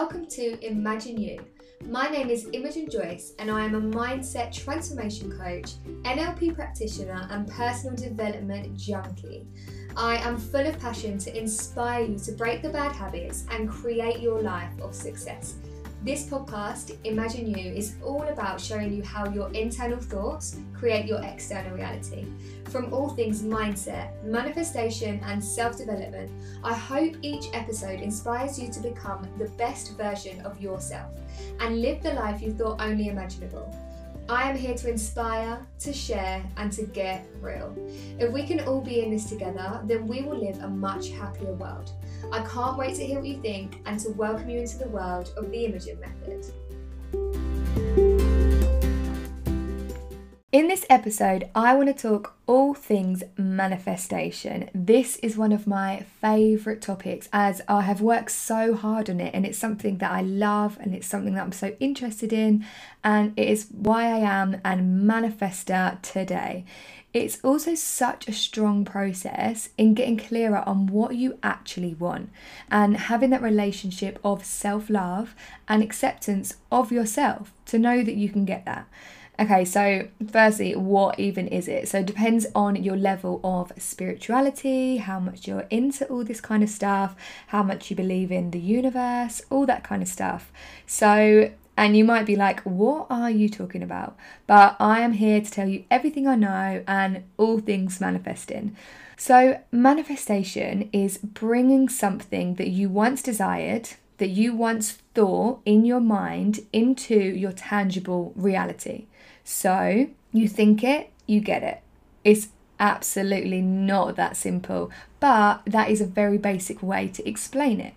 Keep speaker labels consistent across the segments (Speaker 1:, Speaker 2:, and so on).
Speaker 1: welcome to Imagine You. My name is Imogen Joyce, and I am a mindset transformation coach, NLP practitioner, and personal development junkie. I am full of passion to inspire you to break the bad habits and create your life of success. This podcast, Imagine You, is all about showing you how your internal thoughts create your external reality. From all things mindset, manifestation, and self development, I hope each episode inspires you to become the best version of yourself and live the life you thought only imaginable. I am here to inspire, to share, and to get real. If we can all be in this together, then we will live a much happier world. I can't wait to hear what you think and to welcome you into the world of the Imogen Method. In this episode, I want to talk all things manifestation. This is one of my favourite topics as I have worked so hard on it and it's something that I love and it's something that I'm so interested in and it is why I am an manifester today. It's also such a strong process in getting clearer on what you actually want and having that relationship of self love and acceptance of yourself to know that you can get that. Okay, so firstly, what even is it? So it depends on your level of spirituality, how much you're into all this kind of stuff, how much you believe in the universe, all that kind of stuff. So and you might be like, what are you talking about? But I am here to tell you everything I know and all things manifesting. So, manifestation is bringing something that you once desired, that you once thought in your mind, into your tangible reality. So you think it, you get it. It's absolutely not that simple, but that is a very basic way to explain it.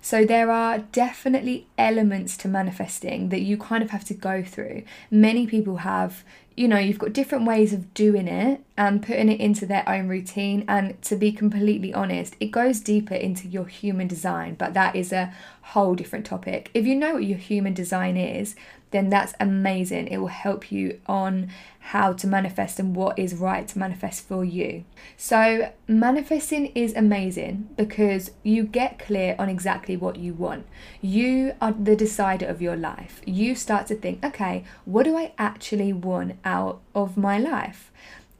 Speaker 1: So there are definitely elements to manifesting that you kind of have to go through. Many people have, you know, you've got different ways of doing it and putting it into their own routine. And to be completely honest, it goes deeper into your human design, but that is a whole different topic. If you know what your human design is, then that's amazing. It will help you on how to manifest and what is right to manifest for you. So, manifesting is amazing because you get clear on exactly what you want. You are the decider of your life. You start to think, okay, what do I actually want out of my life?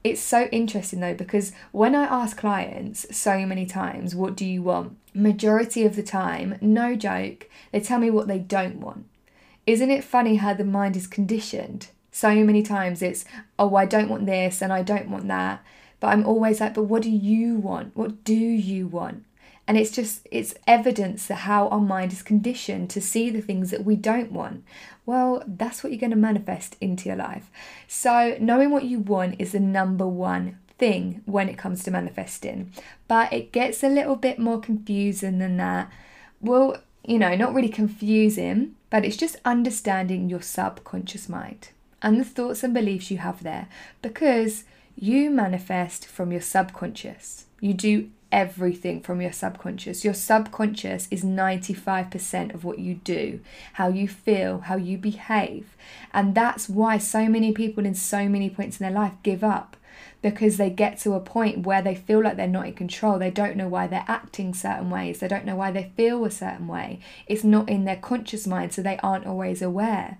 Speaker 1: It's so interesting though because when I ask clients so many times, what do you want? Majority of the time, no joke, they tell me what they don't want. Isn't it funny how the mind is conditioned? So many times it's, oh, I don't want this and I don't want that. But I'm always like, but what do you want? What do you want? And it's just, it's evidence that how our mind is conditioned to see the things that we don't want. Well, that's what you're going to manifest into your life. So, knowing what you want is the number one thing when it comes to manifesting. But it gets a little bit more confusing than that. Well, you know, not really confusing, but it's just understanding your subconscious mind and the thoughts and beliefs you have there because you manifest from your subconscious. You do everything from your subconscious. Your subconscious is 95% of what you do, how you feel, how you behave. And that's why so many people in so many points in their life give up because they get to a point where they feel like they're not in control. They don't know why they're acting certain ways. They don't know why they feel a certain way. It's not in their conscious mind, so they aren't always aware.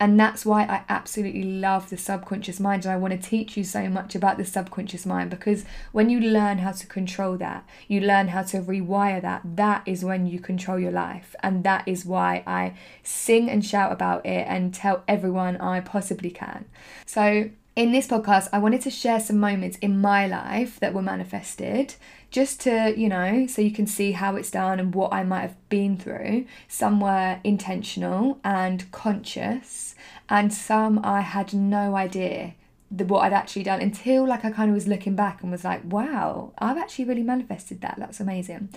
Speaker 1: And that's why I absolutely love the subconscious mind. And I want to teach you so much about the subconscious mind because when you learn how to control that, you learn how to rewire that, that is when you control your life. And that is why I sing and shout about it and tell everyone I possibly can. So, in this podcast, I wanted to share some moments in my life that were manifested, just to, you know, so you can see how it's done and what I might have been through. Some were intentional and conscious, and some I had no idea the, what I'd actually done until like I kind of was looking back and was like, wow, I've actually really manifested that. That's amazing.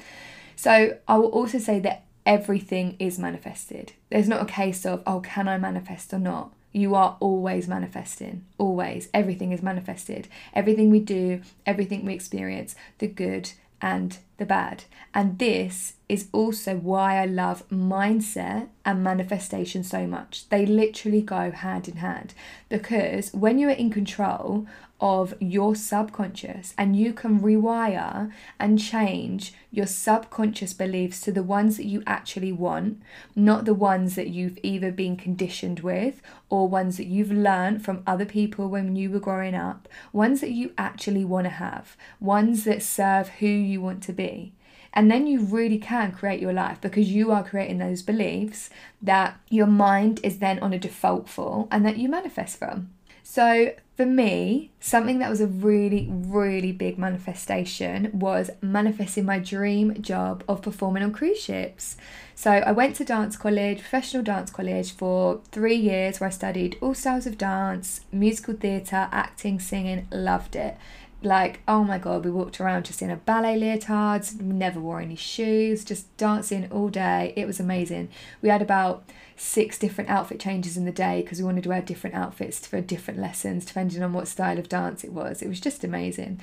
Speaker 1: So I will also say that everything is manifested. There's not a case of, oh, can I manifest or not? You are always manifesting. Always. Everything is manifested. Everything we do, everything we experience, the good and the bad. And this is also why I love mindset and manifestation so much. They literally go hand in hand because when you're in control of your subconscious and you can rewire and change your subconscious beliefs to the ones that you actually want, not the ones that you've either been conditioned with or ones that you've learned from other people when you were growing up, ones that you actually want to have, ones that serve who you want to be. And then you really can create your life because you are creating those beliefs that your mind is then on a default for and that you manifest from. So, for me, something that was a really, really big manifestation was manifesting my dream job of performing on cruise ships. So, I went to dance college, professional dance college, for three years where I studied all styles of dance, musical theatre, acting, singing, loved it like oh my god we walked around just in a ballet leotards never wore any shoes just dancing all day it was amazing we had about six different outfit changes in the day because we wanted to wear different outfits for different lessons depending on what style of dance it was. It was just amazing.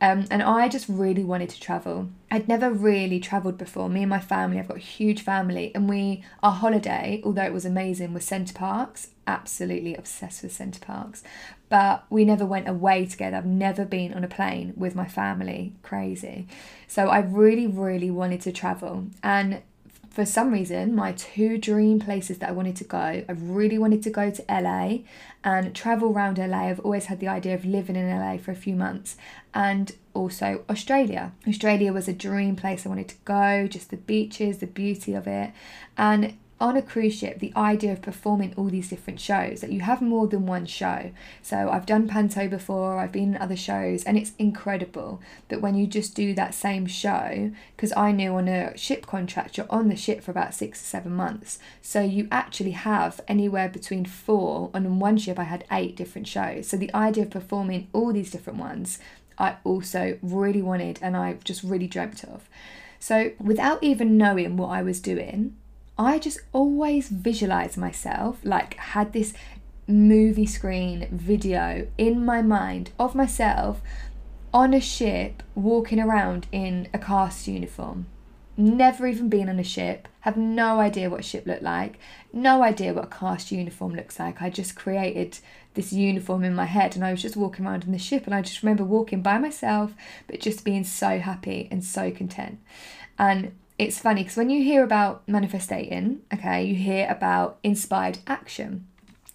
Speaker 1: Um, and I just really wanted to travel. I'd never really travelled before. Me and my family, I've got a huge family, and we, our holiday, although it was amazing, was Center Parcs Absolutely obsessed with Center Parcs. But we never went away together. I've never been on a plane with my family. Crazy. So I really, really wanted to travel. And for some reason, my two dream places that I wanted to go, I really wanted to go to LA and travel around LA. I've always had the idea of living in LA for a few months and also Australia. Australia was a dream place I wanted to go, just the beaches, the beauty of it. And on a cruise ship, the idea of performing all these different shows, that you have more than one show. So I've done Panto before, I've been in other shows, and it's incredible that when you just do that same show, because I knew on a ship contract, you're on the ship for about six or seven months. So you actually have anywhere between four, and on one ship I had eight different shows. So the idea of performing all these different ones, I also really wanted and I just really dreamt of. So without even knowing what I was doing, I just always visualized myself like had this movie screen video in my mind of myself on a ship walking around in a cast uniform. Never even been on a ship, have no idea what a ship looked like, no idea what a cast uniform looks like. I just created this uniform in my head and I was just walking around in the ship and I just remember walking by myself but just being so happy and so content. And it's funny because when you hear about manifesting, okay, you hear about inspired action.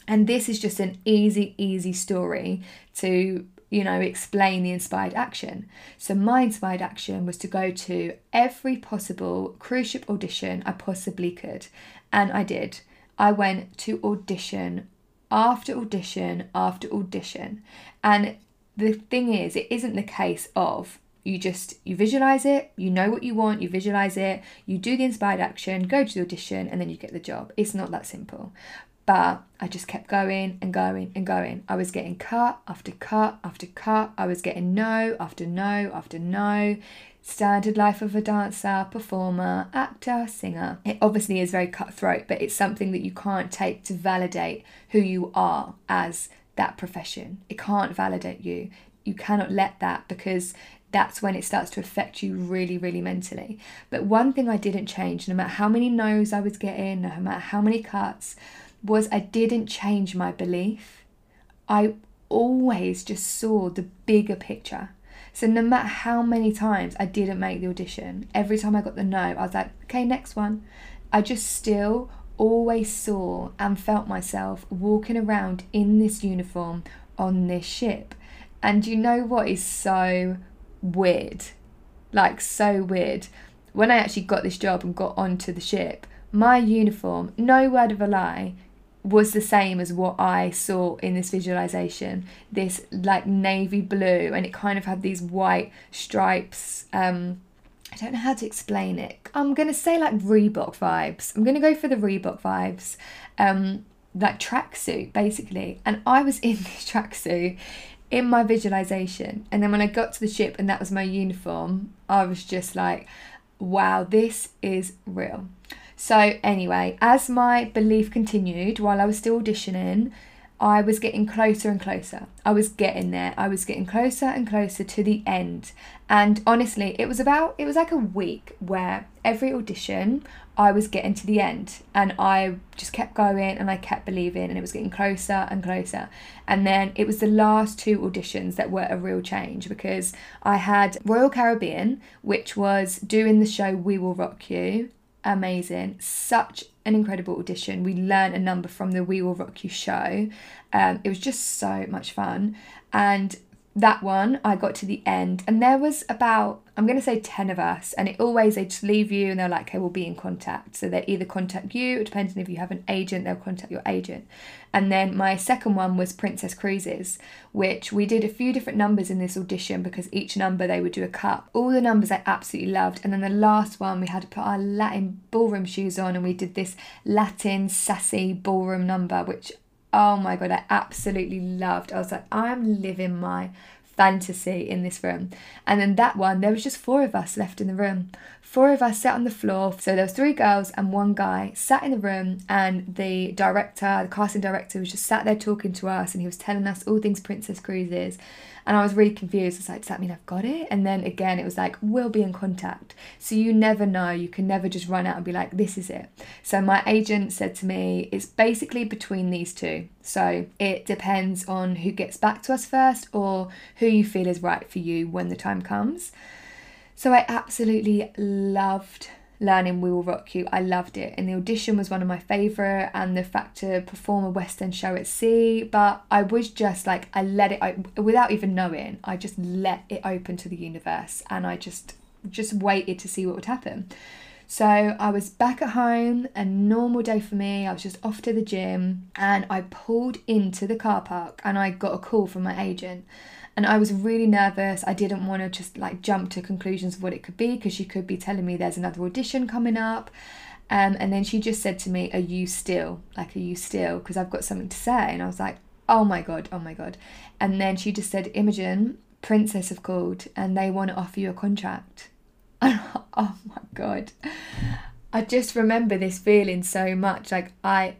Speaker 1: And this is just an easy, easy story to, you know, explain the inspired action. So, my inspired action was to go to every possible cruise ship audition I possibly could. And I did. I went to audition after audition after audition. And the thing is, it isn't the case of you just you visualize it you know what you want you visualize it you do the inspired action go to the audition and then you get the job it's not that simple but I just kept going and going and going. I was getting cut after cut after cut. I was getting no after no after no. Standard life of a dancer, performer, actor, singer. It obviously is very cutthroat, but it's something that you can't take to validate who you are as that profession. It can't validate you. You cannot let that because that's when it starts to affect you really, really mentally. But one thing I didn't change, no matter how many no's I was getting, no matter how many cuts, was I didn't change my belief. I always just saw the bigger picture. So no matter how many times I didn't make the audition, every time I got the no, I was like, okay, next one. I just still always saw and felt myself walking around in this uniform on this ship. And you know what is so weird. Like, so weird. When I actually got this job and got onto the ship, my uniform, no word of a lie, was the same as what I saw in this visualization. This like navy blue, and it kind of had these white stripes. Um, I don't know how to explain it. I'm gonna say like Reebok vibes. I'm gonna go for the Reebok vibes. Um, like tracksuit basically. And I was in this tracksuit in my visualization. And then when I got to the ship and that was my uniform, I was just like, wow, this is real. So, anyway, as my belief continued while I was still auditioning, I was getting closer and closer. I was getting there. I was getting closer and closer to the end. And honestly, it was about, it was like a week where every audition I was getting to the end and I just kept going and I kept believing and it was getting closer and closer. And then it was the last two auditions that were a real change because I had Royal Caribbean, which was doing the show We Will Rock You. Amazing. Such an incredible audition. We learned a number from the We Will Rock You show. Um, it was just so much fun. And that one, I got to the end, and there was about, I'm going to say 10 of us, and it always, they just leave you and they're like, okay, we'll be in contact. So they either contact you, it depending if you have an agent, they'll contact your agent. And then my second one was Princess Cruises, which we did a few different numbers in this audition because each number they would do a cut. All the numbers I absolutely loved. And then the last one, we had to put our Latin ballroom shoes on, and we did this Latin sassy ballroom number, which oh my god, I absolutely loved. I was like, I'm living my fantasy in this room. And then that one, there was just four of us left in the room. Four of us sat on the floor. So there was three girls and one guy sat in the room, and the director, the casting director, was just sat there talking to us, and he was telling us all things Princess Cruises. And I was really confused. It's like, does that mean I've got it? And then again, it was like, we'll be in contact. So you never know. You can never just run out and be like, this is it. So my agent said to me, it's basically between these two. So it depends on who gets back to us first or who you feel is right for you when the time comes. So I absolutely loved learning We Will Rock You. I loved it. And the audition was one of my favourite, and the fact to perform a West End show at sea. But I was just like, I let it, I, without even knowing, I just let it open to the universe and I just, just waited to see what would happen. So I was back at home, a normal day for me. I was just off to the gym and I pulled into the car park and I got a call from my agent and I was really nervous. I didn't want to just like jump to conclusions of what it could be because she could be telling me there's another audition coming up. Um, and then she just said to me, Are you still? Like, are you still? Because I've got something to say. And I was like, Oh my God, oh my God. And then she just said, Imogen, Princess have called and they want to offer you a contract. oh my God. I just remember this feeling so much. Like, I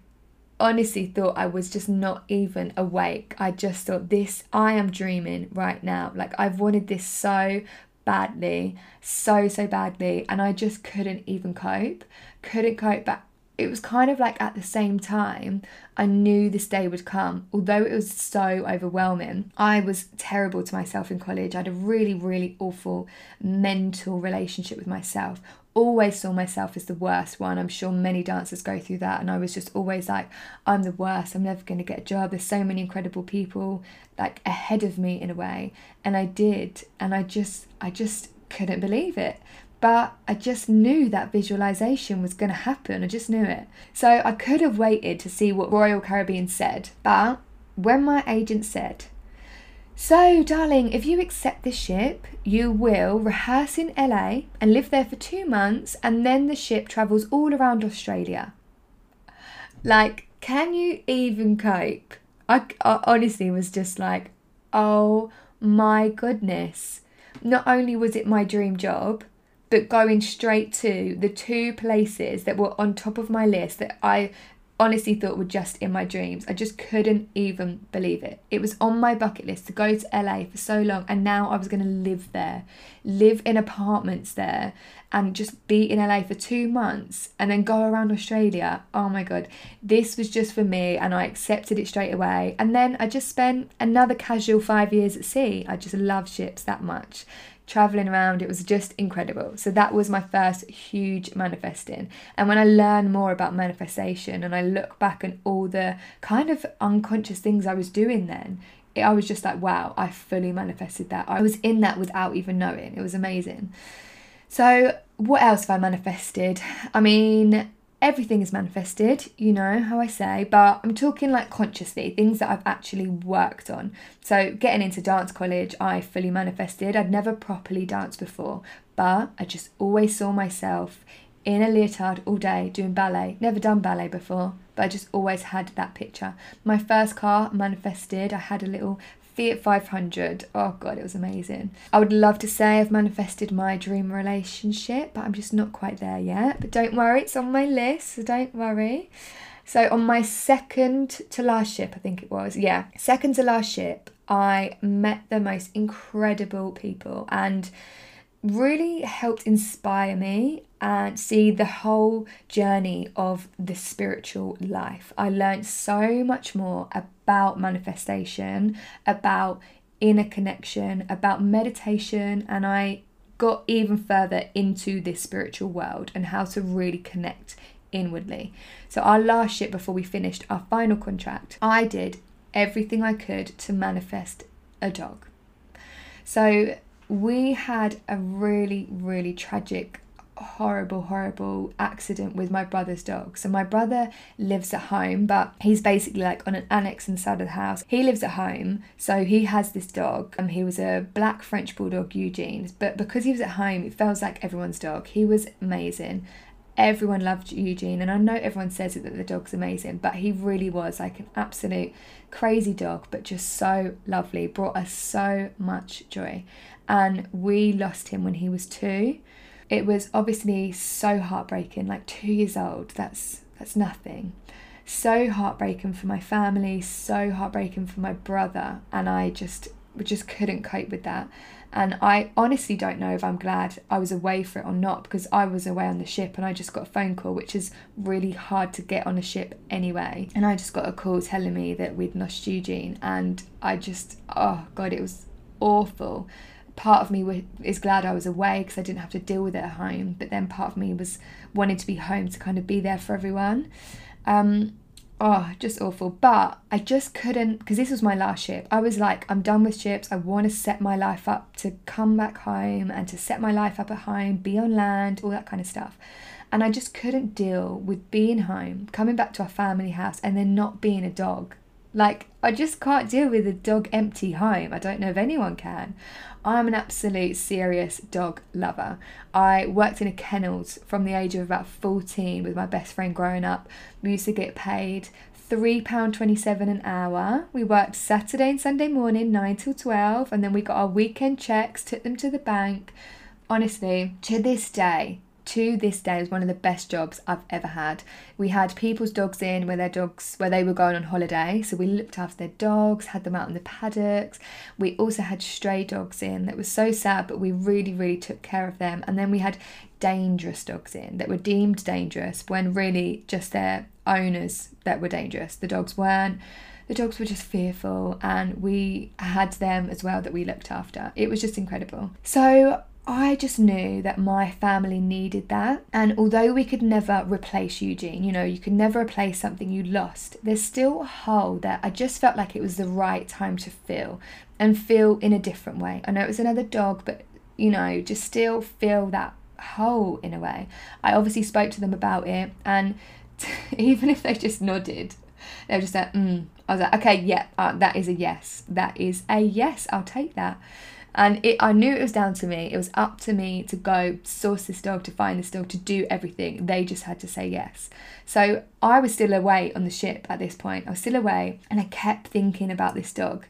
Speaker 1: honestly thought I was just not even awake. I just thought this I am dreaming right now. Like I've wanted this so badly, so so badly and I just couldn't even cope. Couldn't cope but it was kind of like at the same time I knew this day would come. Although it was so overwhelming, I was terrible to myself in college. I had a really, really awful mental relationship with myself always saw myself as the worst one. I'm sure many dancers go through that. And I was just always like, I'm the worst. I'm never going to get a job. There's so many incredible people like ahead of me in a way. And I did. And I just, I just couldn't believe it. But I just knew that visualization was going to happen. I just knew it. So I could have waited to see what Royal Caribbean said. But when my agent said, so, darling, if you accept this ship, you will rehearse in LA and live there for two months, and then the ship travels all around Australia. Like, can you even cope? I, I honestly was just like, oh my goodness. Not only was it my dream job, but going straight to the two places that were on top of my list that I honestly thought were just in my dreams. I just couldn't even believe it. It was on my bucket list to go to LA for so long, and now I was going to live there, live in apartments there, and just be in LA for two months and then go around Australia. Oh my god, this was just for me, and I accepted it straight away. And then I just spent another casual five years at sea. I just love ships that much traveling around. It was just incredible. So that was my first huge manifesting. And when I learn more about manifestation and I look back at all the kind of unconscious things I was doing then, I was just like, wow, I fully manifested that. I was in that without even knowing. It was amazing. So, what else have I manifested? I mean, everything is manifested, you know how I say, but I'm talking like consciously, things that I've actually worked on. So, getting into dance college, I fully manifested. I'd never properly danced before, but I just always saw myself in a leotard all day doing ballet. Never done ballet before, but I just always had that picture. My first car manifested. I had a little Fiat 500. Oh god, it was amazing. I would love to say I've manifested my dream relationship, but I'm just not quite there yet. But don't worry, it's on my list, so don't worry. So on my second to last ship, I think it was, yeah, second to last ship, I met the most incredible people and really helped inspire me and see the whole journey of the spiritual life. I learned so much more about manifestation, about inner connection, about meditation, and I got even further into this spiritual world and how to really connect inwardly. So, our last ship before we finished our final contract, I did everything I could to manifest a dog. So, we had a really, really tragic horrible, horrible accident with my brother's dog. So my brother lives at home, but he's basically like on an annex inside of the house. He lives at home, so he has this dog. And he was a black French bulldog, Eugene. But because he was at home, it feels like everyone's dog. He was amazing. Everyone loved Eugene, and I know everyone says it that the dog's amazing, but he really was like an absolute crazy dog, but just so lovely, brought us so much joy. And we lost him when he was two. It was obviously so heartbreaking like 2 years old that's that's nothing. So heartbreaking for my family so heartbreaking for my brother and I just just couldn't cope with that. And I honestly don't know if I'm glad I was away for it or not because I was away on the ship and I just got a phone call, which is really hard to get on a ship anyway. And I just got a call telling me that we'd lost Eugene, and I just, oh God, it was awful part of me is glad I was away because I didn't have to deal with it at home. But then part of me was wanting to be home to kind of be there for everyone. Um, oh, just awful. But I just couldn't because this was my last ship. I was like, I'm done with ships. I want to set my life up to come back home and to set my life up at home, be on land, all that kind of stuff. And I just couldn't deal with being home, coming back to our family house, and then not being a dog. Like, I just can't deal with a dog empty home. I don't know if anyone can. I'm an absolute serious dog lover. I worked in a kennels from the age of about 14 with my best friend growing up. We used to get paid £3.27 an hour. We worked Saturday and Sunday morning, 9 till 12, and then we got our weekend checks, took them to the bank. Honestly, to this day, to this day is one of the best jobs I've ever had. We had people's dogs in where their dogs where they were going on holiday, so we looked after their dogs, had them out in the paddocks. We also had stray dogs in that was so sad, but we really, really took care of them. And then we had dangerous dogs in that were deemed dangerous when really just their owners that were dangerous. The dogs weren't. The dogs were just fearful, and we had them as well that we looked after. It was just incredible. So I just knew that my family needed that. And although we could never replace Eugene, you know, you could never replace something you lost, there's still a hole that I just felt like it was the right time to fill and feel in a different way. I know it was another dog, but, you know, just still feel that hole in a way. I obviously spoke to them about it, and even if they just nodded, they were just like, mm. I was like, okay, yeah, uh, that is a yes. That is a yes. I'll take that. And it, I knew it was down to me. It was up to me to go source this dog, to find this dog, to do everything. They just had to say yes. So I was still away on the ship at this point. I was still away and I kept thinking about this dog.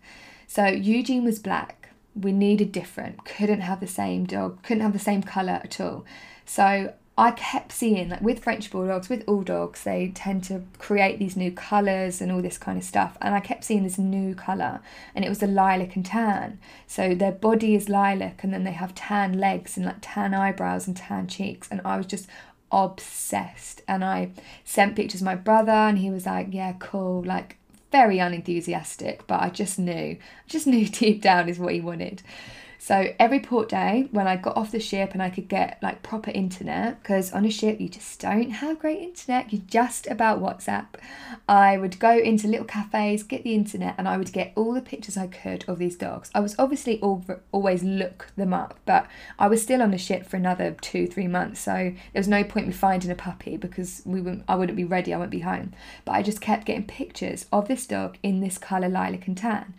Speaker 1: So Eugene was black. We needed different. Couldn't have the same dog. Couldn't have the same colour at all. So I kept seeing like with French bulldogs, with all dogs, they tend to create these new colours and all this kind of stuff. And I kept seeing this new colour, and it was the lilac and tan. So their body is lilac, and then they have tan legs and like tan eyebrows and tan cheeks. And I was just obsessed. And I sent pictures to my brother, and he was like, "Yeah, cool." Like very unenthusiastic, but I just knew, I just knew deep down is what he wanted. So every port day, when I got off the ship and I could get like proper internet, because on a ship you just don't have great internet, you're just about WhatsApp. I would go into little cafes, get the internet, and I would get all the pictures I could of these dogs. I was obviously always look them up, but I was still on the ship for another two, three months, so there was no point me finding a puppy because we wouldn't, I wouldn't be ready, I wouldn't be home. But I just kept getting pictures of this dog in this colour lilac and tan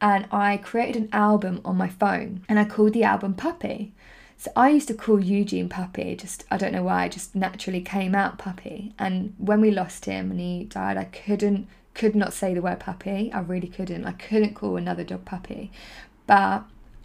Speaker 1: and I created an album on my phone and I called the album Puppy. So I used to call Eugene Puppy, just I don't know why, just naturally came out Puppy. And when we lost him and he died, I couldn't could not say the word puppy. I really couldn't. I couldn't call another dog puppy. But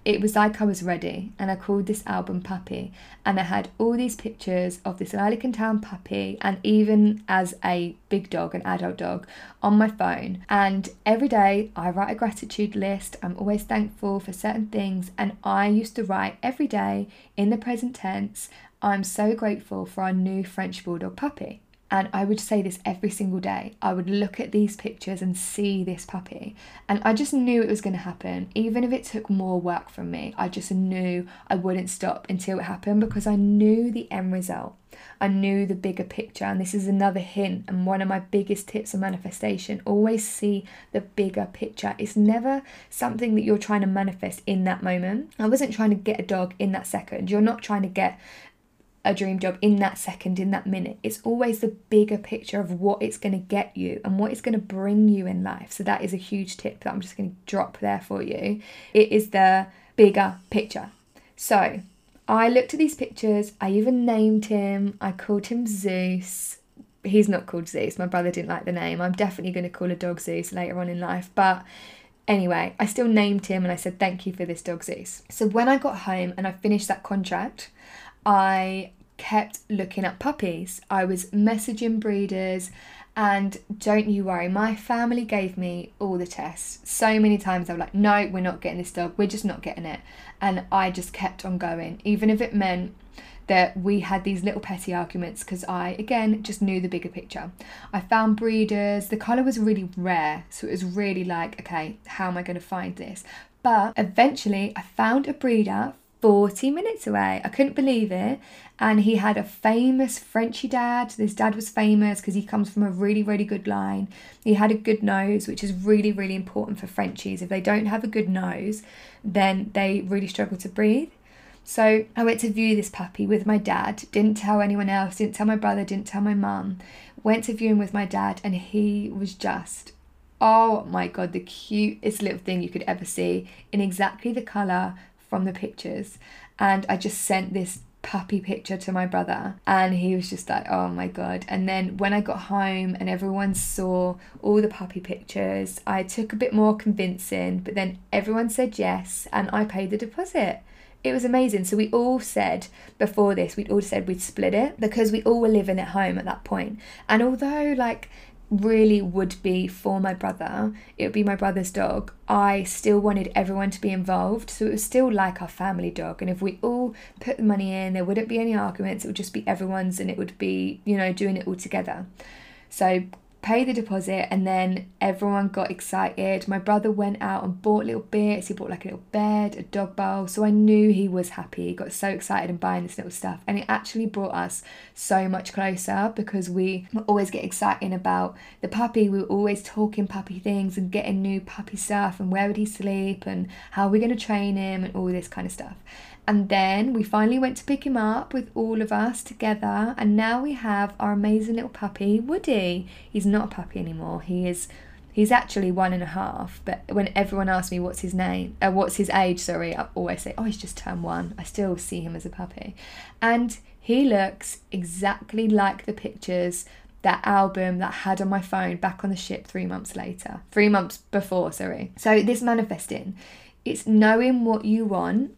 Speaker 1: it was like I was ready, and I called this album Puppy. And I had all these pictures of this lilac and tan puppy, and even as a big dog, an adult dog, on my phone. And every day I write a gratitude list. I'm always thankful for certain things, and I used to write every day in the present tense. I'm so grateful for our new French Bulldog puppy. And I would say this every single day. I would look at these pictures and see this puppy. And I just knew it was going to happen. Even if it took more work from me, I just knew I wouldn't stop until it happened because I knew the end result. I knew the bigger picture. And this is another hint and one of my biggest tips of manifestation. Always see the bigger picture. It's never something that you're trying to manifest in that moment. I wasn't trying to get a dog in that second. You're not trying to get a dream job in that second, in that minute. It's always the bigger picture of what it's going to get you and what it's going to bring you in life. So, that is a huge tip that I'm just going to drop there for you. It is the bigger picture. So, I looked at these pictures, I even named him, I called him Zeus. He's not called Zeus, my brother didn't like the name. I'm definitely going to call a dog Zeus later on in life, but Anyway, I still named him and I said, Thank you for this dog Zeus. So when I got home and I finished that contract, I kept looking at puppies. I was messaging breeders, and don't you worry, my family gave me all the tests. So many times they were like, no, we're not getting this dog, we're just not getting it. And I just kept on going, even if it meant that we had these little petty arguments because I, again, just knew the bigger picture. I found breeders, the colour was really rare, so it was really like, okay, how am I going to find this? But eventually, I found a breeder 40 minutes away. I couldn't believe it. And he had a famous Frenchy dad. This dad was famous because he comes from a really, really good line. He had a good nose, which is really, really important for Frenchies. If they don't have a good nose, then they really struggle to breathe. So I went to view this puppy with my dad. Didn't tell anyone else, didn't tell my brother, didn't tell my mum. Went to view him with my dad, and he was just oh my god, the cutest little thing you could ever see in exactly the colour from the pictures. And I just sent this puppy picture to my brother and he was just like oh my god. And then when i got home and everyone saw all the puppy pictures i took a bit more convincing but then everyone said yes and i paid the deposit. It was amazing. So we all said before this we'd all said we'd split it because we all were living at home at that point. And although like really would be for my brother, it would be my brother's dog, I still wanted everyone to be involved. So it was still like our family dog. And if we all put the money in, there wouldn't be any arguments. It would just be everyone's and it would be, you know, doing it all together. So pay the deposit and then everyone got excited. My brother went out and bought little bits. He bought like a little bed, a dog bowl. So I knew he was happy. He got so excited and buying this little stuff. And it actually brought us so much closer because we always get excited about the puppy. We were always talking puppy things and getting new puppy stuff and where would he sleep and how are we're going to train him and all this kind of stuff. And then we finally went to pick him up with all of us together. And now we have our amazing little puppy, Woody. He's not a puppy anymore. He is he's actually one and a half. But when everyone asks me what's his name, uh, what's his age, sorry, I always say, oh, he's just turned one. I still see him as a puppy. And he looks exactly like the pictures that album that I had on my phone back on the ship three months later. Three months before, sorry. So this manifesting, it's knowing what you want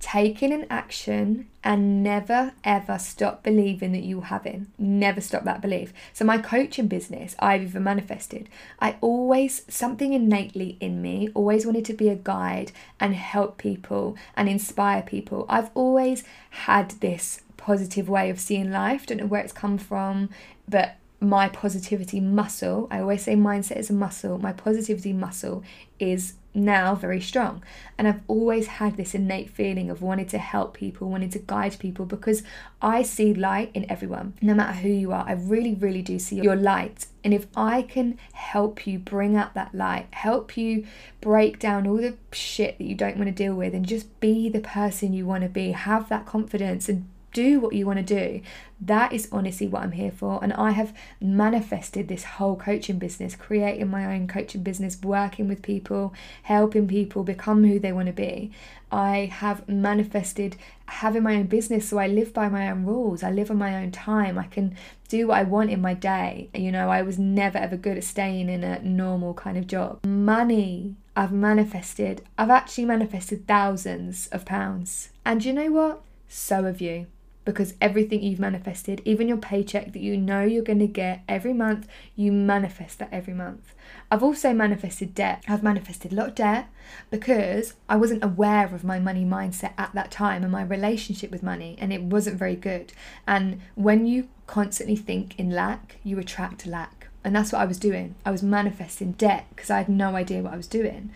Speaker 1: taking an action and never ever stop believing that you have it. Never stop that belief. So, my coaching business, I've even manifested. I always, something innately in me, always wanted to be a guide and help people and inspire people. I've always had this positive way of seeing life. Don't know where it's come from, but my positivity muscle, I always say mindset is a muscle, my positivity muscle is now very strong. And I've always had this innate feeling of wanting to help people, wanting to guide people because I see light in everyone. No matter who you are, I really, really do see your light. And if I can help you bring out that light, help you break down all the shit that you don't want to deal with, and just be the person you want to be, have that confidence and do what you want to do. That is honestly what I'm here for. And I have manifested this whole coaching business, creating my own coaching business, working with people, helping people become who they want to be. I have manifested having my own business so I live by my own rules. I live on my own time. I can do what I want in my day. You know, I was never ever good at staying in a normal kind of job. Money. I've manifested, I've actually manifested thousands of pounds. And you know what? So have you because everything you've manifested, even your paycheck that you know you're going to get every month, you manifest that every month. I've also manifested debt. I've manifested a lot of debt because I wasn't aware of my money mindset at that time and my relationship with money, and it wasn't very good. And when you constantly think in lack, you attract lack. And that's what I was doing. I was manifesting debt because I had no idea what I was doing.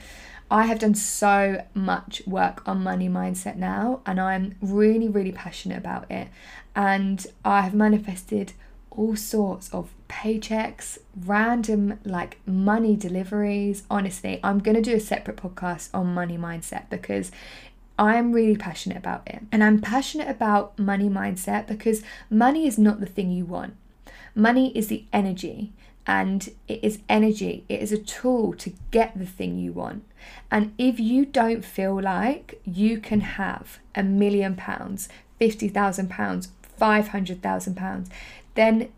Speaker 1: I have done so much work on money mindset now, and I'm really, really passionate about it. And I have manifested all sorts of paychecks, random like money deliveries. Honestly, I'm going to do a separate podcast on money mindset because I am really passionate about it. And I'm passionate about money mindset because money is not the thing you want, money is the energy and it is energy. It is a tool to get the thing you want. And if you don't feel like you can have a million pounds, fifty thousand pounds, five hundred thousand pounds, then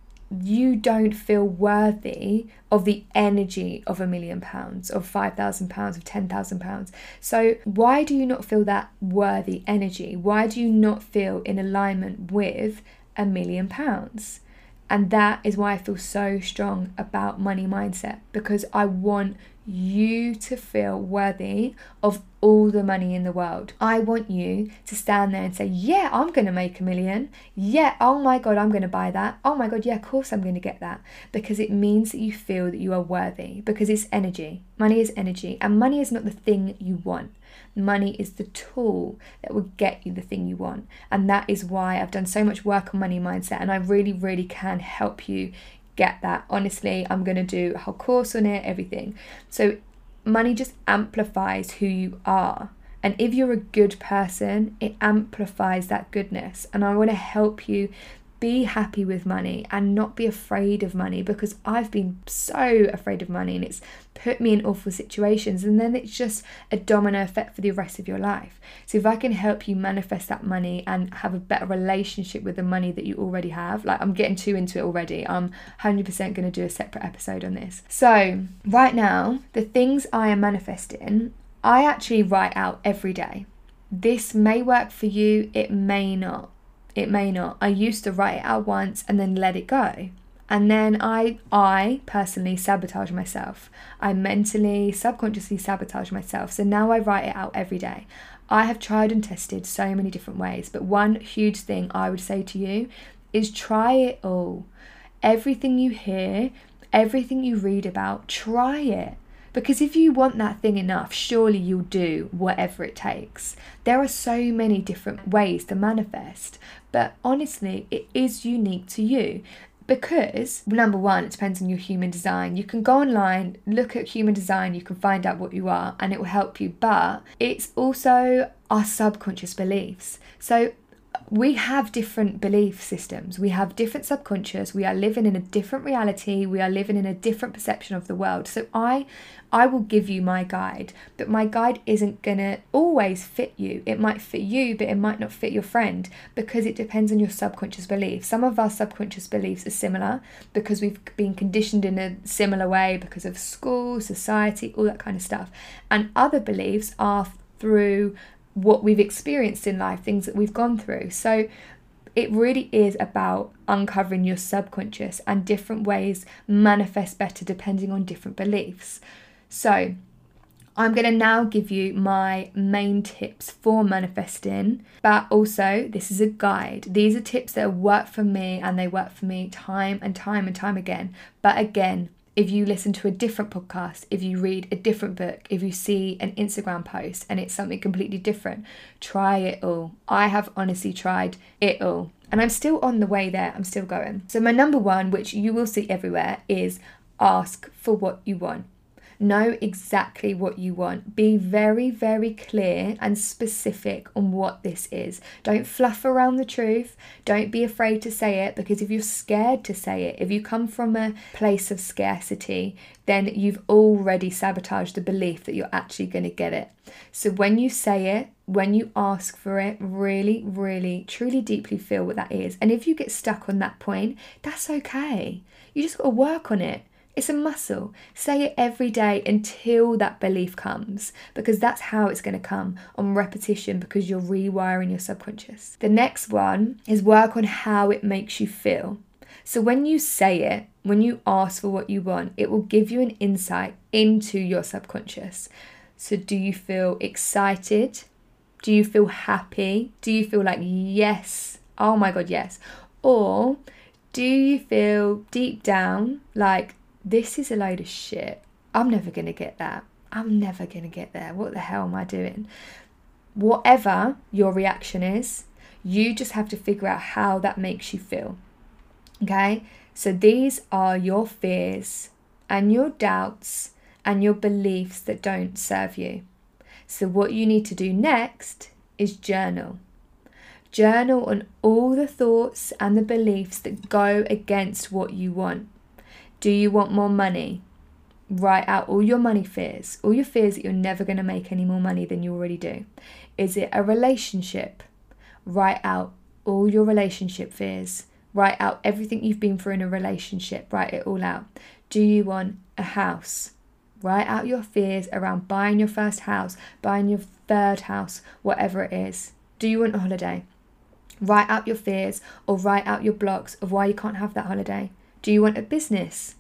Speaker 1: you don't feel worthy of the energy of a million pounds, of five thousand pounds, of ten thousand pounds. So, why do you not feel that worthy energy? Why do you not feel in alignment with a million pounds? And that is why I feel so strong about money mindset because I want you to feel worthy of all the money in the world. I want you to stand there and say, Yeah, I'm going to make a million. Yeah, oh my God, I'm going to buy that. Oh my God, yeah, of course I'm going to get that. Because it means that you feel that you are worthy, because it's energy. Money is energy, and money is not the thing you want. Money is the tool that will get you the thing you want. And that is why I've done so much work on money mindset and I really, really can help you get that. Honestly, I'm going to do a whole course on it, everything. So, money just amplifies who you are. And if you're a good person, it amplifies that goodness. And I want to help you be happy with money and not be afraid of money because I've been so afraid of money and it's put me in awful situations and then it's just a domino effect for the rest of your life. So if I can help you manifest that money and have a better relationship with the money that you already have, like I'm getting too into it already. I'm 100% going to do a separate episode on this. So, right now, the things I am manifesting, I actually write out every day. This may work for you, it may not it may not. I used to write it out once and then let it go. And then I I personally sabotage myself. I mentally, subconsciously sabotage myself. So now I write it out every day. I have tried and tested so many different ways, but one huge thing I would say to you is try it all. Everything you hear, everything you read about, try it. Because if you want that thing enough, surely you'll do whatever it takes. There are so many different ways to manifest, but honestly, it is unique to you. Because number one it depends on your human design. You can go online look at human design you can find out what you are and it will help you but it's also our subconscious beliefs. So we have different belief systems. We have different subconscious. We are living in a different reality. We are living in a different perception of the world. So I I will give you my guide, but my guide isn't going to always fit you. It might fit you, but it might not fit your friend because it depends on your subconscious beliefs. Some of our subconscious beliefs are similar because we've been conditioned in a similar way because of school, society, all that kind of stuff. And other beliefs are through what we've experienced in life, things that we've gone through. So it really is about uncovering your subconscious and different ways manifest better depending on different beliefs. So, I'm going to now give you my main tips for manifesting, but also this is a guide. These are tips that work for me and they work for me time and time and time again. But again, if you listen to a different podcast, if you read a different book, if you see an Instagram post and it's something completely different, try it all. I have honestly tried it all and I'm still on the way there. I'm still going. So, my number one, which you will see everywhere, is ask for what you want. Know exactly what you want. Be very, very clear and specific on what this is. Don't fluff around the truth. Don't be afraid to say it because if you're scared to say it, if you come from a place of scarcity, then you've already sabotaged the belief that you're actually going to get it. So when you say it, when you ask for it, really, really, truly, deeply feel what that is. And if you get stuck on that point, that's okay. You just got to work on it It's a muscle. Say it every day until that belief comes, because that's how it's going to come on repetition because you're rewiring your subconscious. The next one is work on how it makes you feel. So when you say it, when you ask for what you want, it will give you an insight into your subconscious. So do you feel excited? Do you feel happy? Do you feel like, yes, oh my God, yes? Or do you feel deep down like, this is a load of shit? I'm never going to get that. I'm never going to get there. What the hell am I doing? Whatever your reaction is, you just have to figure out how that makes you feel. Okay? So these are your fears and your doubts and your beliefs that don't serve you. So, what you need to do next is journal. Journal on all the thoughts and the beliefs that go against what you want. Do you want more money? Write out all your money fears, all your fears that you're never going to make any more money than you already do. Is it a relationship? Write out all your relationship fears. Write out everything you've been through in a relationship. Write it all out. Do you want a house? Write out your fears around buying your first house, buying your third house, whatever it is. Do you want a holiday? Write out your fears or write out your blocks of why you can't have that holiday. Do you want a business?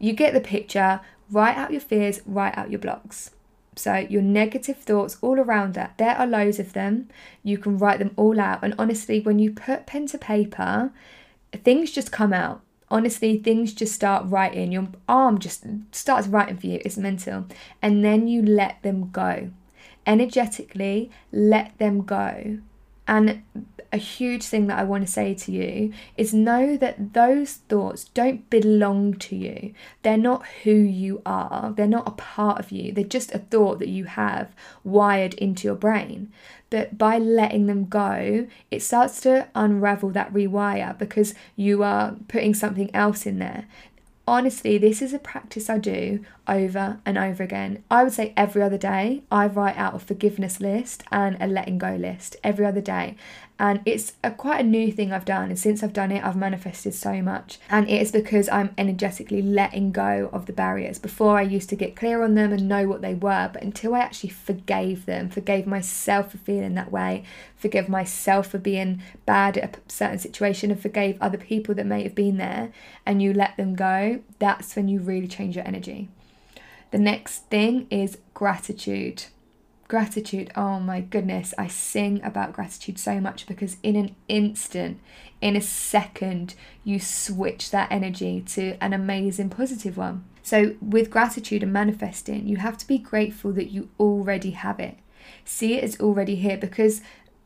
Speaker 1: You get the picture. Write out your fears, write out your blocks. So, your negative thoughts all around that, there are loads of them. You can write them all out. And honestly, when you put pen to paper, things just come out honestly things just start writing your arm just starts writing for you it's mental and then you let them go energetically let them go and a huge thing that I want to say to you is know that those thoughts don't belong to you. They're not who you are. They're not a part of you. They're just a thought that you have wired into your brain. But by letting them go, it starts to unravel that rewire because you are putting something else in there honestly, this is a practice I do over and over again. I would say every other day, I write out a forgiveness list and a letting go list every other day. And it's a quite a new thing I've done and since I've done it I've manifested so much. And it is because I'm energetically letting go of the barriers. Before I used to get clear on them and know what they were but until I actually forgave them forgave myself for feeling that way forgive myself for being bad at a certain situation and forgave other people that may have been there and you let them go that's when you really change your energy the next thing is gratitude Gratitude, oh my goodness, I sing about gratitude so much because in an instant, in a second, you switch that energy to an amazing positive one. So, with gratitude and manifesting, you have to be grateful that you already have it. See it as already here because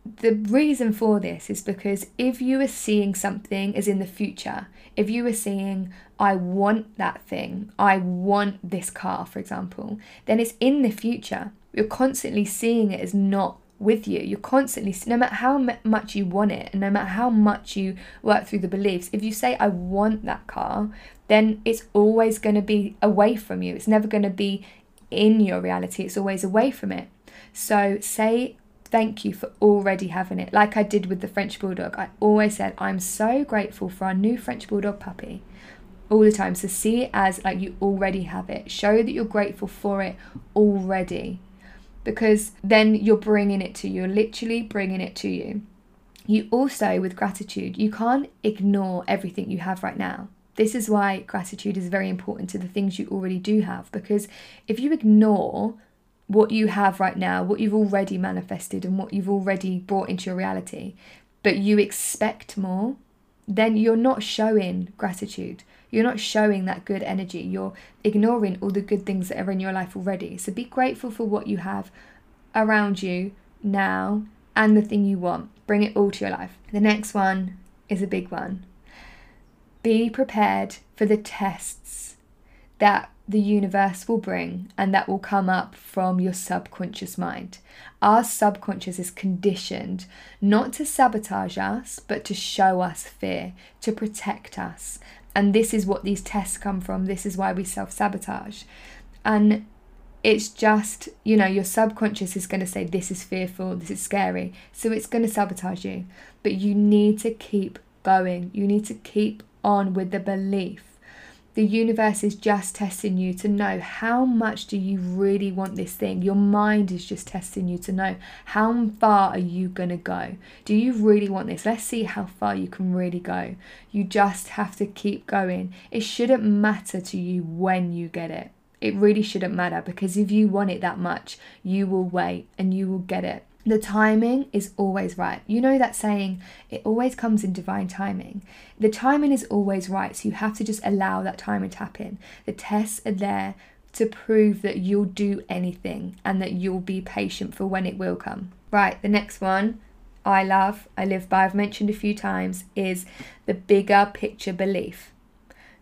Speaker 1: the reason for this is because if you are seeing something as in the future, if you are saying, I want that thing, I want this car, for example, then it's in the future you're constantly seeing it as not with you. You're constantly, no matter how much you want it, and no matter how much you work through the beliefs, if you say, I want that car, then it's always going to be away from you. It's never going to be in your reality, it's always away from it. So say thank you for already having it. Like I did with the French Bulldog, I always said, I'm so grateful for our new French Bulldog puppy all the time. So see it as like you already have it. Show that you're grateful for it already because then you're bringing it to you, you're literally bringing it to you. You also, with gratitude, you can't ignore everything you have right now. This is why gratitude is very important to the things you already do have because if you ignore what you have right now, what you've already manifested, and what you've already brought into your reality, but you expect more, then you're not showing gratitude. You're not showing that good energy. You're ignoring all the good things that are in your life already. So be grateful for what you have around you now and the thing you want. Bring it all to your life. The next one is a big one. Be prepared for the tests that the universe will bring and that will come up from your subconscious mind. Our subconscious is conditioned not to sabotage us, but to show us fear, to protect us. And this is what these tests come from. This is why we self sabotage. And it's just, you know, your subconscious is going to say, This is fearful, this is scary. So it's going to sabotage you. But you need to keep going. You need to keep on with the belief The universe is just testing you to know how much do you really want this thing. Your mind is just testing you to know how far are you going to go. Do you really want this? Let's see how far you can really go. You just have to keep going. It shouldn't matter to you when you get it. It really shouldn't matter because if you want it that much, you will wait and you will get it. The timing is always right. You know that saying, it always comes in divine timing. The timing is always right, so you have to just allow that timing to happen. The tests are there to prove that you'll do anything and that you'll be patient for when it will come. Right, the next one I love, I live by, I've mentioned a few times, is the bigger picture belief.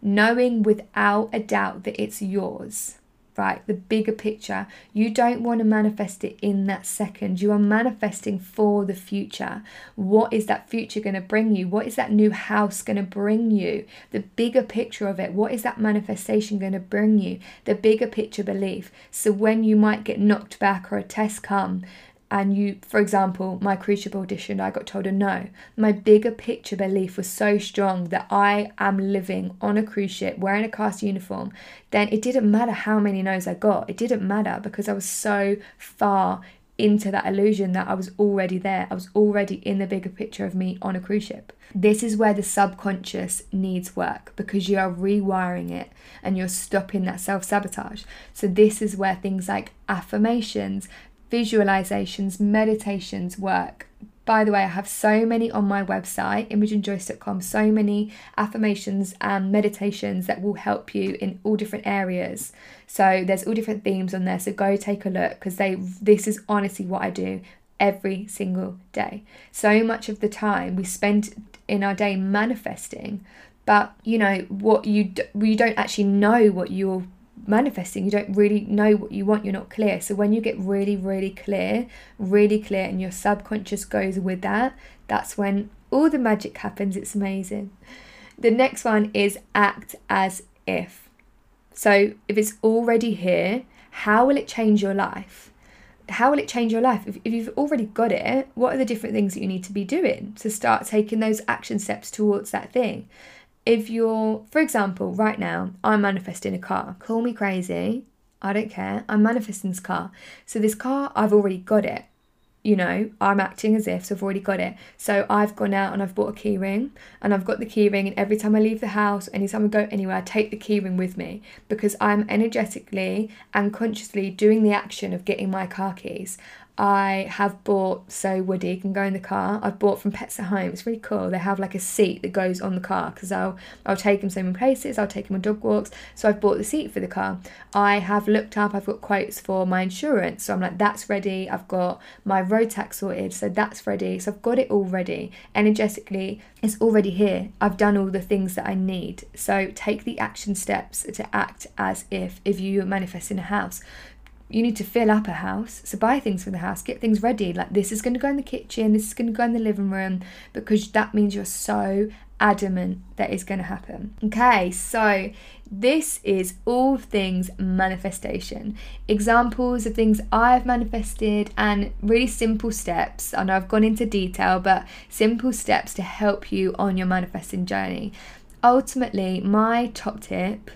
Speaker 1: Knowing without a doubt that it's yours right? The bigger picture. You don't want to manifest it in that second. You are manifesting for the future. What is that future going to bring you? What is that new house going to bring you? The bigger picture of it. What is that manifestation going to bring you? The bigger picture belief. So when you might get knocked back or a test come, and you, for example, my cruise ship audition, I got told a no. My bigger picture belief was so strong that I am living on a cruise ship wearing a cast uniform, then it didn't matter how many no's I got. It didn't matter because I was so far into that illusion that I was already there. I was already in the bigger picture of me on a cruise ship. This is where the subconscious needs work because you are rewiring it and you're stopping that self sabotage. So, this is where things like affirmations, visualizations, meditations work. By the way, I have so many on my website, imogenjoyce.com, so many affirmations and meditations that will help you in all different areas. So there's all different themes on there. So go take a look because they this is honestly what I do every single day. So much of the time we spend in our day manifesting, but you know what you you don't actually know what you're manifesting you don't really know what you want you're not clear. So when you get really really clear really clear and your subconscious goes with that that's when all the magic happens. It's amazing. The next one is act as if. So if it's already here how will it change your life? How will it change your life? If, if you've already got it what are the different things that you need to be doing to start taking those action steps towards that thing if you're, for example, right now, I'm manifesting a car. Call me crazy. I don't care. I'm manifesting this car. So, this car, I've already got it. You know, I'm acting as if, so I've already got it. So, I've gone out and I've bought a keyring, and I've got the keyring, and every time I leave the house, anytime I go anywhere, I take the keyring with me because I'm energetically and consciously doing the action of getting my car keys. I have bought, so Woody can go in the car. I've bought from Pets at Home. It's really cool. They have like a seat that goes on the car because I'll I'll take him so many places. I'll take him on dog walks. So I've bought the seat for the car. I have looked up. I've got quotes for my insurance. So I'm like, that's ready. I've got my road tax sorted. So that's ready. So I've got it all ready. Energetically, it's already here. I've done all the things that I need. So take the action steps to act as if if you manifest in a house you need to fill up a house. So buy things for the house, get things ready. Like this is going to go in the kitchen, this is going to go in the living room, because that means you're so adamant that is going to happen. Okay, so this is all things manifestation. Examples of things I've manifested and really simple steps. I know I've gone into detail, but simple steps to help you on your manifesting journey. Ultimately, my top tip,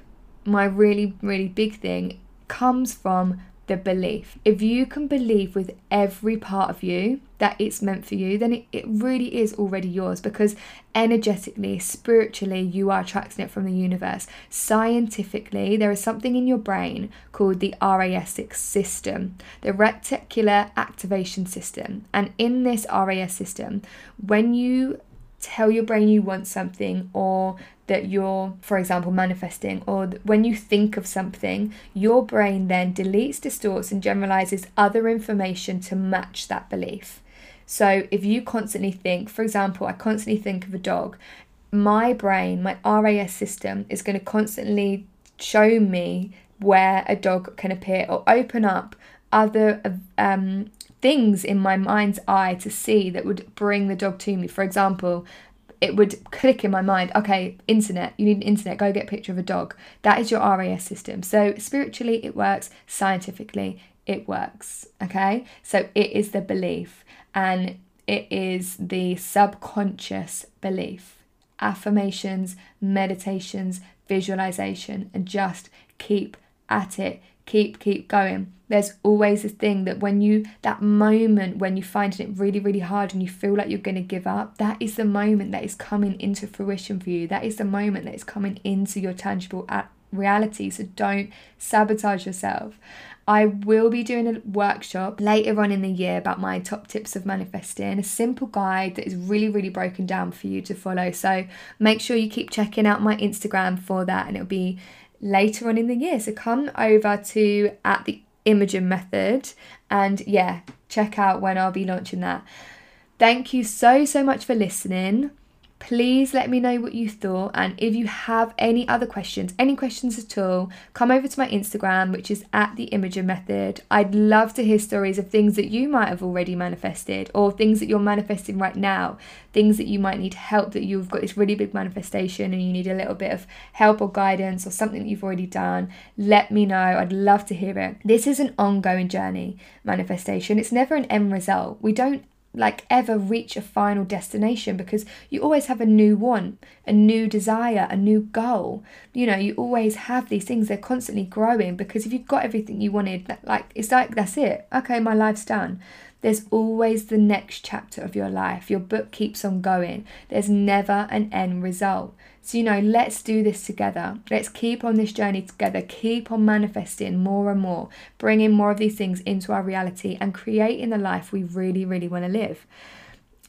Speaker 1: my really, really big thing comes from the belief. If you can believe with every part of you that it's meant for you, then it, it really is already yours because energetically, spiritually, you are attracting it from the universe. Scientifically, there is something in your brain called the RAS6 system, the reticular activation system. And in this RAS system, when you tell your brain you want something or that you're, for example, manifesting, or when you think of something, your brain then deletes, distorts, and generalizes other information to match that belief. So if you constantly think, for example, I constantly think of a dog, my brain, my RAS system, is going to constantly show me where a dog can appear or open up other um, things in my mind's eye to see that would bring the dog to me. For example, it would click in my mind, okay, internet, you need an internet, go get a picture of a dog. That is your RAS system. So spiritually, it works, scientifically, it works. Okay, so it is the belief and it is the subconscious belief affirmations, meditations, visualization, and just keep at it. Keep, keep going. There's always this thing that when you, that moment when you find it really, really hard and you feel like you're going to give up, that is the moment that is coming into fruition for you. That is the moment that is coming into your tangible reality. So don't sabotage yourself. I will be doing a workshop later on in the year about my top tips of manifesting, a simple guide that is really, really broken down for you to follow. So make sure you keep checking out my Instagram for that, and it'll be later on in the year. So come over to at the Imogen Method and yeah, check out when I'll be launching that. Thank you so, so much for listening. Please let me know what you thought, and if you have any other questions, any questions at all, come over to my Instagram, which is at the Imogen Method. I'd love to hear stories of things that you might have already manifested, or things that you're manifesting right now, things that you might need help, that you've got this really big manifestation and you need a little bit of help or guidance, or something that you've already done. Let me know. I'd love to hear it. This is an ongoing journey, manifestation. It's never an end result. We don't like ever reach a final destination because you always have a new want, a new desire, a new goal. You know, you always have these things, they're constantly growing because if you've got everything you wanted, like it's like that's it. Okay, my life's done. There's always the next chapter of your life. Your book keeps on going. There's never an end result. So, you know, let's do this together. Let's keep on this journey together. Keep on manifesting more and more, bringing more of these things into our reality and creating the life we really, really want to live.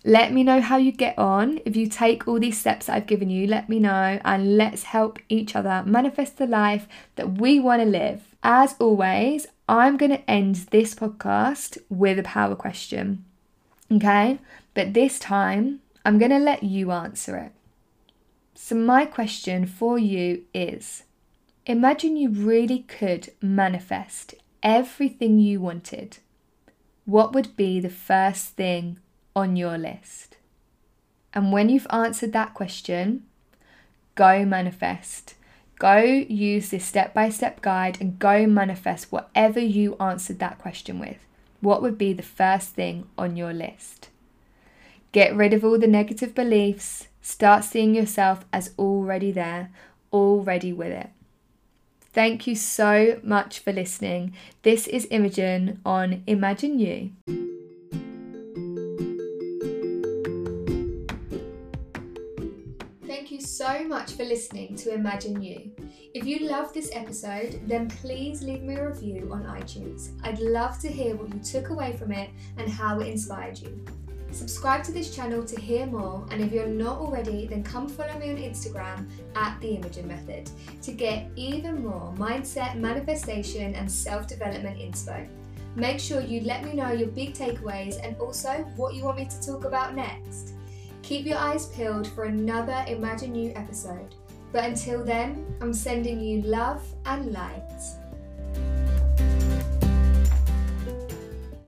Speaker 1: Let me know how you get on. If you take all these steps that I've given you, let me know and let's help each other manifest the life that we want to live. As always, I'm going to end this podcast with a power question. Okay? But this time, I'm going to let you answer it. So, my question for you is Imagine you really could manifest everything you wanted. What would be the first thing on your list? And when you've answered that question, go manifest. Go use this step by step guide and go manifest whatever you answered that question with. What would be the first thing on your list? Get rid of all the negative beliefs. Start seeing yourself as already there, already with it. Thank you so much for listening. This is Imogen on Imagine You. Thank you so much for listening to Imagine You. If you love this episode, then please leave me a review on iTunes. I'd love to hear what you took away from it and how it inspired you. Subscribe to this channel to hear more, and if you're not already, then come follow me on Instagram at The Imogen Method to get even more mindset, manifestation, and self development inspo. Make sure you let me know your big takeaways and also what you want me to talk about next. Keep your eyes peeled for another Imagine You episode. But until then, I'm sending you love and light.